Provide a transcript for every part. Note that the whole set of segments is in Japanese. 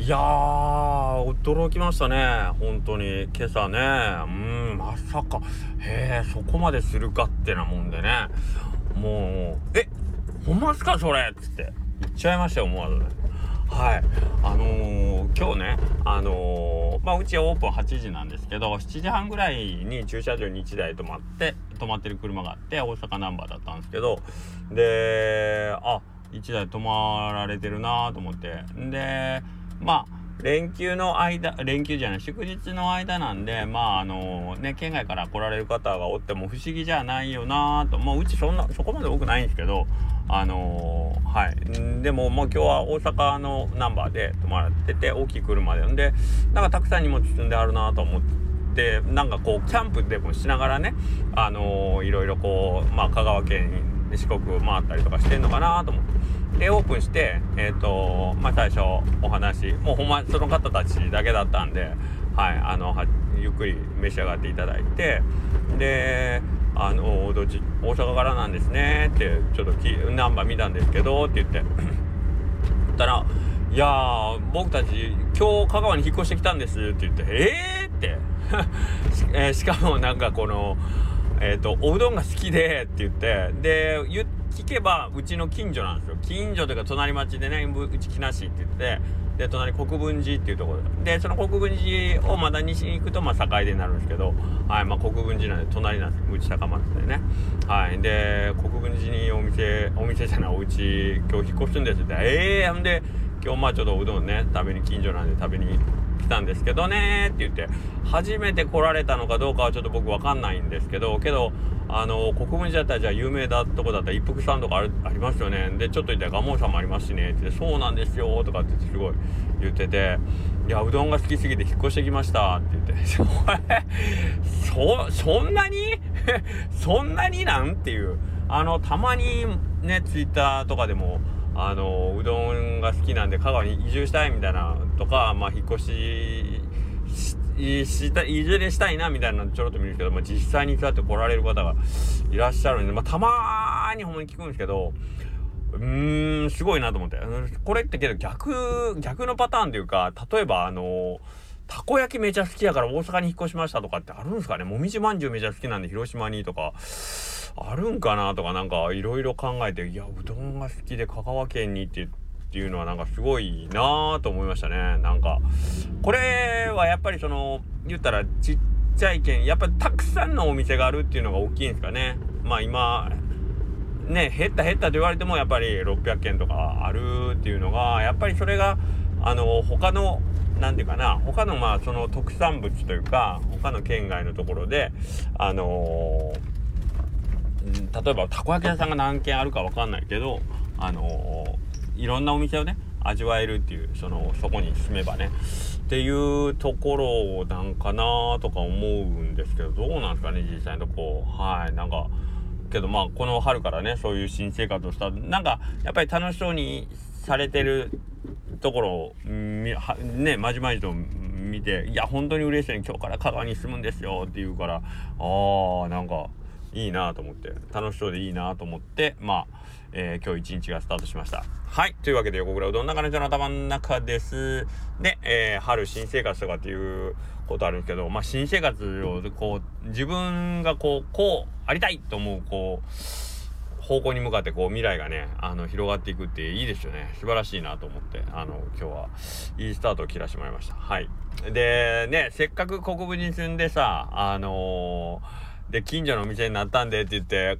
いやー驚きましたね。本当に。今朝ね。うんまさか。へえそこまでするかってなもんでね。もうえほんまっすかそれっつって。言っちゃいましたよ思わず。ねはい。あのー、今日ねあのー、まあうちオープン8時なんですけど7時半ぐらいに駐車場に1台止まって止まってる車があって大阪ナンバーだったんですけど。であ1台止まられてるなと思って。でまあ連休の間連休じゃない祝日の間なんでまああのね県外から来られる方がおっても不思議じゃないよなともううちそんなそこまで多くないんですけどあのー、はいでももう今日は大阪のナンバーで泊まってて大きい車でんでなんかたくさん荷物積んであるなと思ってなんかこうキャンプでもしながらねあのー、いろいろこうまあ香川県四国回ったりとかしてんのかなと思って。でオープンしてえ、ー、とまあ最初お話もうほんまその方たちだけだったんではいあのゆっくり召し上がっていただいてであのどっち大阪からなんですねってちょっときナンバー見たんですけどって言ってたら「いや僕たち今日香川に引っ越してきたんです」って言って「ええー!」って えー、しかもなんかこのえ、ー、とおうどんが好きでって言ってで言って聞けばうちの近所なんですよ。近所というか隣町でねうち木梨って言ってで隣国分寺っていうところで。その国分寺をまだ西に行くとまあ境でになるんですけどはいまあ国分寺なんで隣なんですうち高松でね。はいで国分寺にお店お店じゃないお家今日引っ越すんですってええー、ほんで今日まあちょっとおうどんね食べに近所なんで食べに来たんですけどねって言って初めて来られたのかどうかはちょっと僕わかんないんですけどけどあの国分寺だったらじゃあ有名だとこだったら一服さんとかありますよね。でちょっといったら蒲生さんもありますしね。ってそうなんですよとかってすごい言ってていやうどんが好きすぎて引っ越してきました。って言って。そそんなに？そんなになん？っていう。あのたまにねツイッターとかでもあのうどんが好きなんで香川に移住したいみたいなとかまあ引っ越ししたいずれしたいなみたいなのちょろっと見るけど、まあ、実際にそうやって来られる方がいらっしゃるんで、まあ、たまーにほんまに聞くんですけどうーんすごいなと思って。これってけど逆逆のパターンというか例えばあのたこ焼きめちゃ好きやから大阪に引っ越しましたとかってあるんですかね。もみじまんじゅうめちゃ好きなんで広島にとか。あるんかなとかなんかいろいろ考えていやうどんが好きで香川県にってっていうのはなんかすごいなぁと思いましたね。なんかこれはやっぱりその言ったらちっちゃい県やっぱりたくさんのお店があるっていうのが大きいんですかね。まあ今ね減った減ったと言われてもやっぱり600件とかあるっていうのがやっぱりそれがあの他の何て言うかな他のまあその特産物というか他の県外のところであのー、例えばたこ焼き屋さんが何軒あるか分かんないけどあのーいろんなお店をね味わえるっていうそのそこに住めばね。っていうところなんかなとか思うんですけどどうなんですかね実際のとこはいなんかけどまあこの春からねそういう新生活をした。なんかやっぱり楽しそうにされてるところをねまじまじと見ていや本当に嬉しい、ね、今日から香川に住むんですよって言うからあーなんかいいなと思って楽しそうでいいなと思ってまあ、えー、今日一日がスタートしました。はい。というわけで横倉うどん中の人の頭の中です。で、えー、春新生活とかっていうことあるんですけどまあ新生活をこう自分がこうこうありたいと思うこう方向に向かってこう未来がねあの広がっていくっていいですよね。素晴らしいなと思ってあの今日はいいスタートを切らしてもらいました。はい。でねせっかく国分に住んでさあのーで、近所のお店になったんでって言って、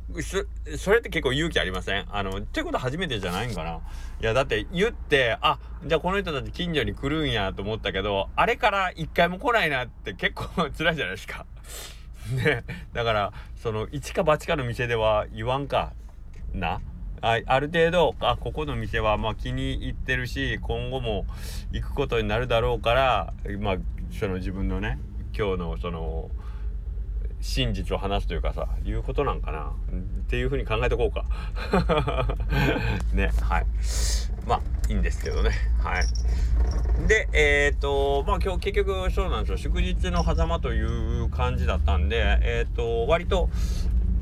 それって結構勇気ありません？あの、ってこと初めてじゃないんかな？いや、だって言って、あ、じゃあこの人たち近所に来るんやと思ったけど、あれから一回も来ないなって結構辛いじゃないですか。ね。だから、その、一か八かの店では言わんかな？あある程度、あ、ここの店はまあ気に入ってるし、今後も行くことになるだろうから、まあ、その自分のね、今日のその、真実を話すというかさいうことなんかな。っていうふうに考えとこうか。ねはい。まあいいんですけどね。はい。でえっ、ー、とまあ今日結局そうなんですよ。祝日の狭間という感じだったんでえっ、ー、と割と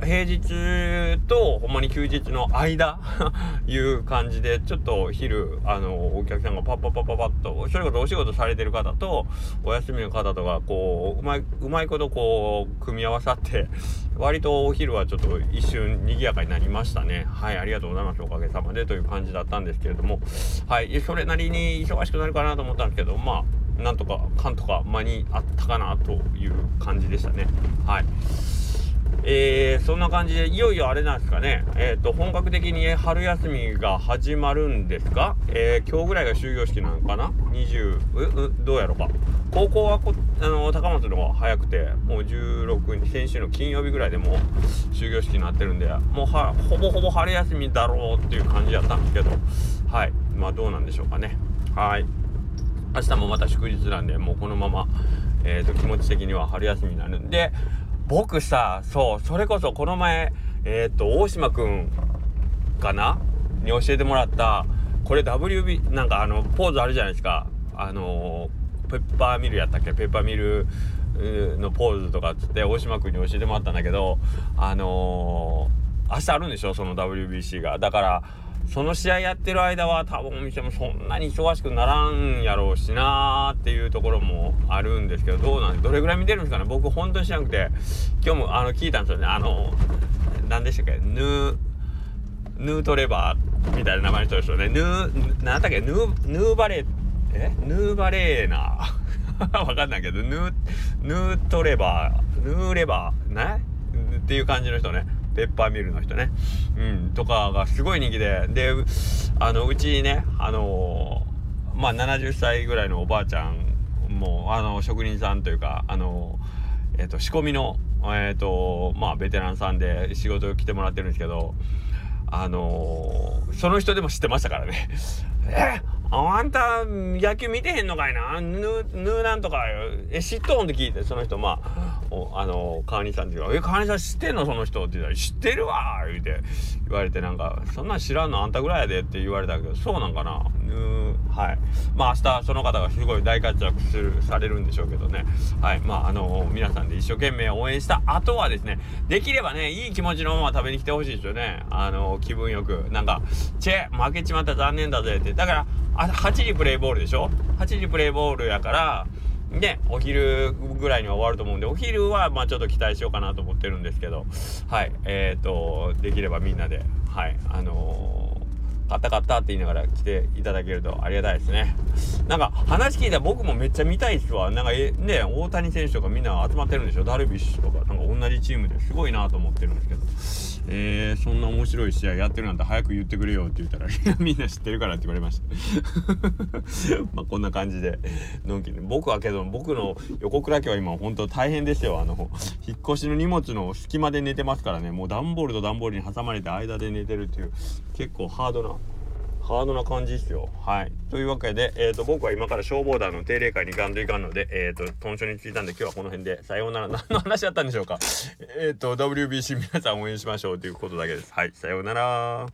平日とほんまに休日の間 いう感じでちょっと昼あのお客さんがパッパッパッパッパッとそれこそお仕事されてる方とお休みの方とかこううまいうまいことこう組み合わさって 割とお昼はちょっと一瞬賑やかになりましたね。はいありがとうございます。おかげさまでという感じだったんですけれども。はいそれなりに忙しくなるかなと思ったんですけどまあなんとかかんとか間に合ったかなという感じでしたね。はい。えー、そんな感じでいよいよあれなんですかね、えーと、本格的に春休みが始まるんですか、えー、今日ぐらいが終業式なのかな？20うどうやろうか。高校はこあの高松の方が早くてもう16日先週の金曜日ぐらいでもう終業式になってるんでもうはほぼほぼ春休みだろうっていう感じやったんですけどはい。まあどうなんでしょうかね。はい。明日もまた祝日なんでもうこのまま、えーと気持ち的には春休みになるんで僕さそうそれこそこの前えっ、と大島くんかな？に教えてもらったこれ WB なんかあのポーズあるじゃないですか。あのペッパーミルやったっけ？ペッパーミルのポーズとかっつって大島君に教えてもらったんだけどあのー、明日あるんでしょ？その WBC が。だからその試合やってる間は多分お店もそんなに忙しくならんやろうしなーっていうところもあるんですけどどうなんどれぐらい見てるんですかね？僕本当に知らなくて。今日もあの聞いたんですよね。あの何でしたっけ？ヌーヌートレバーみたいな名前の人ですよね。ヌー何だっけ？ヌーヌーバレーえ？ヌーバレーナ わかんないけどヌーヌートレバーヌーレバーね？っていう感じの人ね。ペッパーミルの人ね、うん、とかがすごい人気で、で、あの、うちね、あのー、まあ、70歳ぐらいのおばあちゃんも、あの、職人さんというか、あのー、えっ、ー、と、仕込みの、えっ、と、まあ、ベテランさんで仕事来てもらってるんですけど、あのその人でも知ってましたからね。えあんた野球見てへんのかいな？ぬぬなんとかえ知っとんって聞いてその人。まあおあの川西さんって言うか「え川西さん知ってんの？その人」って言ったら「知ってるわ」言うて言われてなんか「そんなん知らんのあんたぐらいやで」って言われたけどそうなんかな？ぬはい。まあ明日その方がすごい大活躍するされるんでしょうけどね。はい。まああの皆さんで一生懸命応援した後はですねできればねいい気持ちのまま食べに来てほしいですよね。あの気分よく。なんか「チェ負けちまった残念だぜ」って。だからあ8時プレイボールでしょ？8時プレイボールやからね、お昼ぐらいには終わると思うんで、お昼はまあちょっと期待しようかなと思ってるんですけど、はい、えっ、ー、と、できればみんなで、はい、あのー、買った買ったって言いながら来ていただけるとありがたいですね。なんか話聞いたら僕もめっちゃ見たいっすわ。なんかえ、ね、大谷選手とかみんな集まってるんでしょ？ダルビッシュとか、なんか同じチームですごいなと思ってるんですけど。えー、そんな面白い試合やってるなんて早く言ってくれよって言ったら、みんな知ってるからって言われました。まあ、こんな感じで、のんきに。僕はけど、僕の横倉家は今、本当大変ですよ。あの、引っ越しの荷物の隙間で寝てますからね、もう段ボールと段ボールに挟まれて間で寝てるっていう、結構ハードなハードな感じですよ。はい。というわけで、えっ、ー、と、僕は今から消防団の定例会に行かんといかんので、えっ、ー、と、豚書についたんで、今日はこの辺で、さようなら。何の話だったんでしょうか。えっ、と、WBC 皆さん応援しましょうということだけです。はい。さようなら。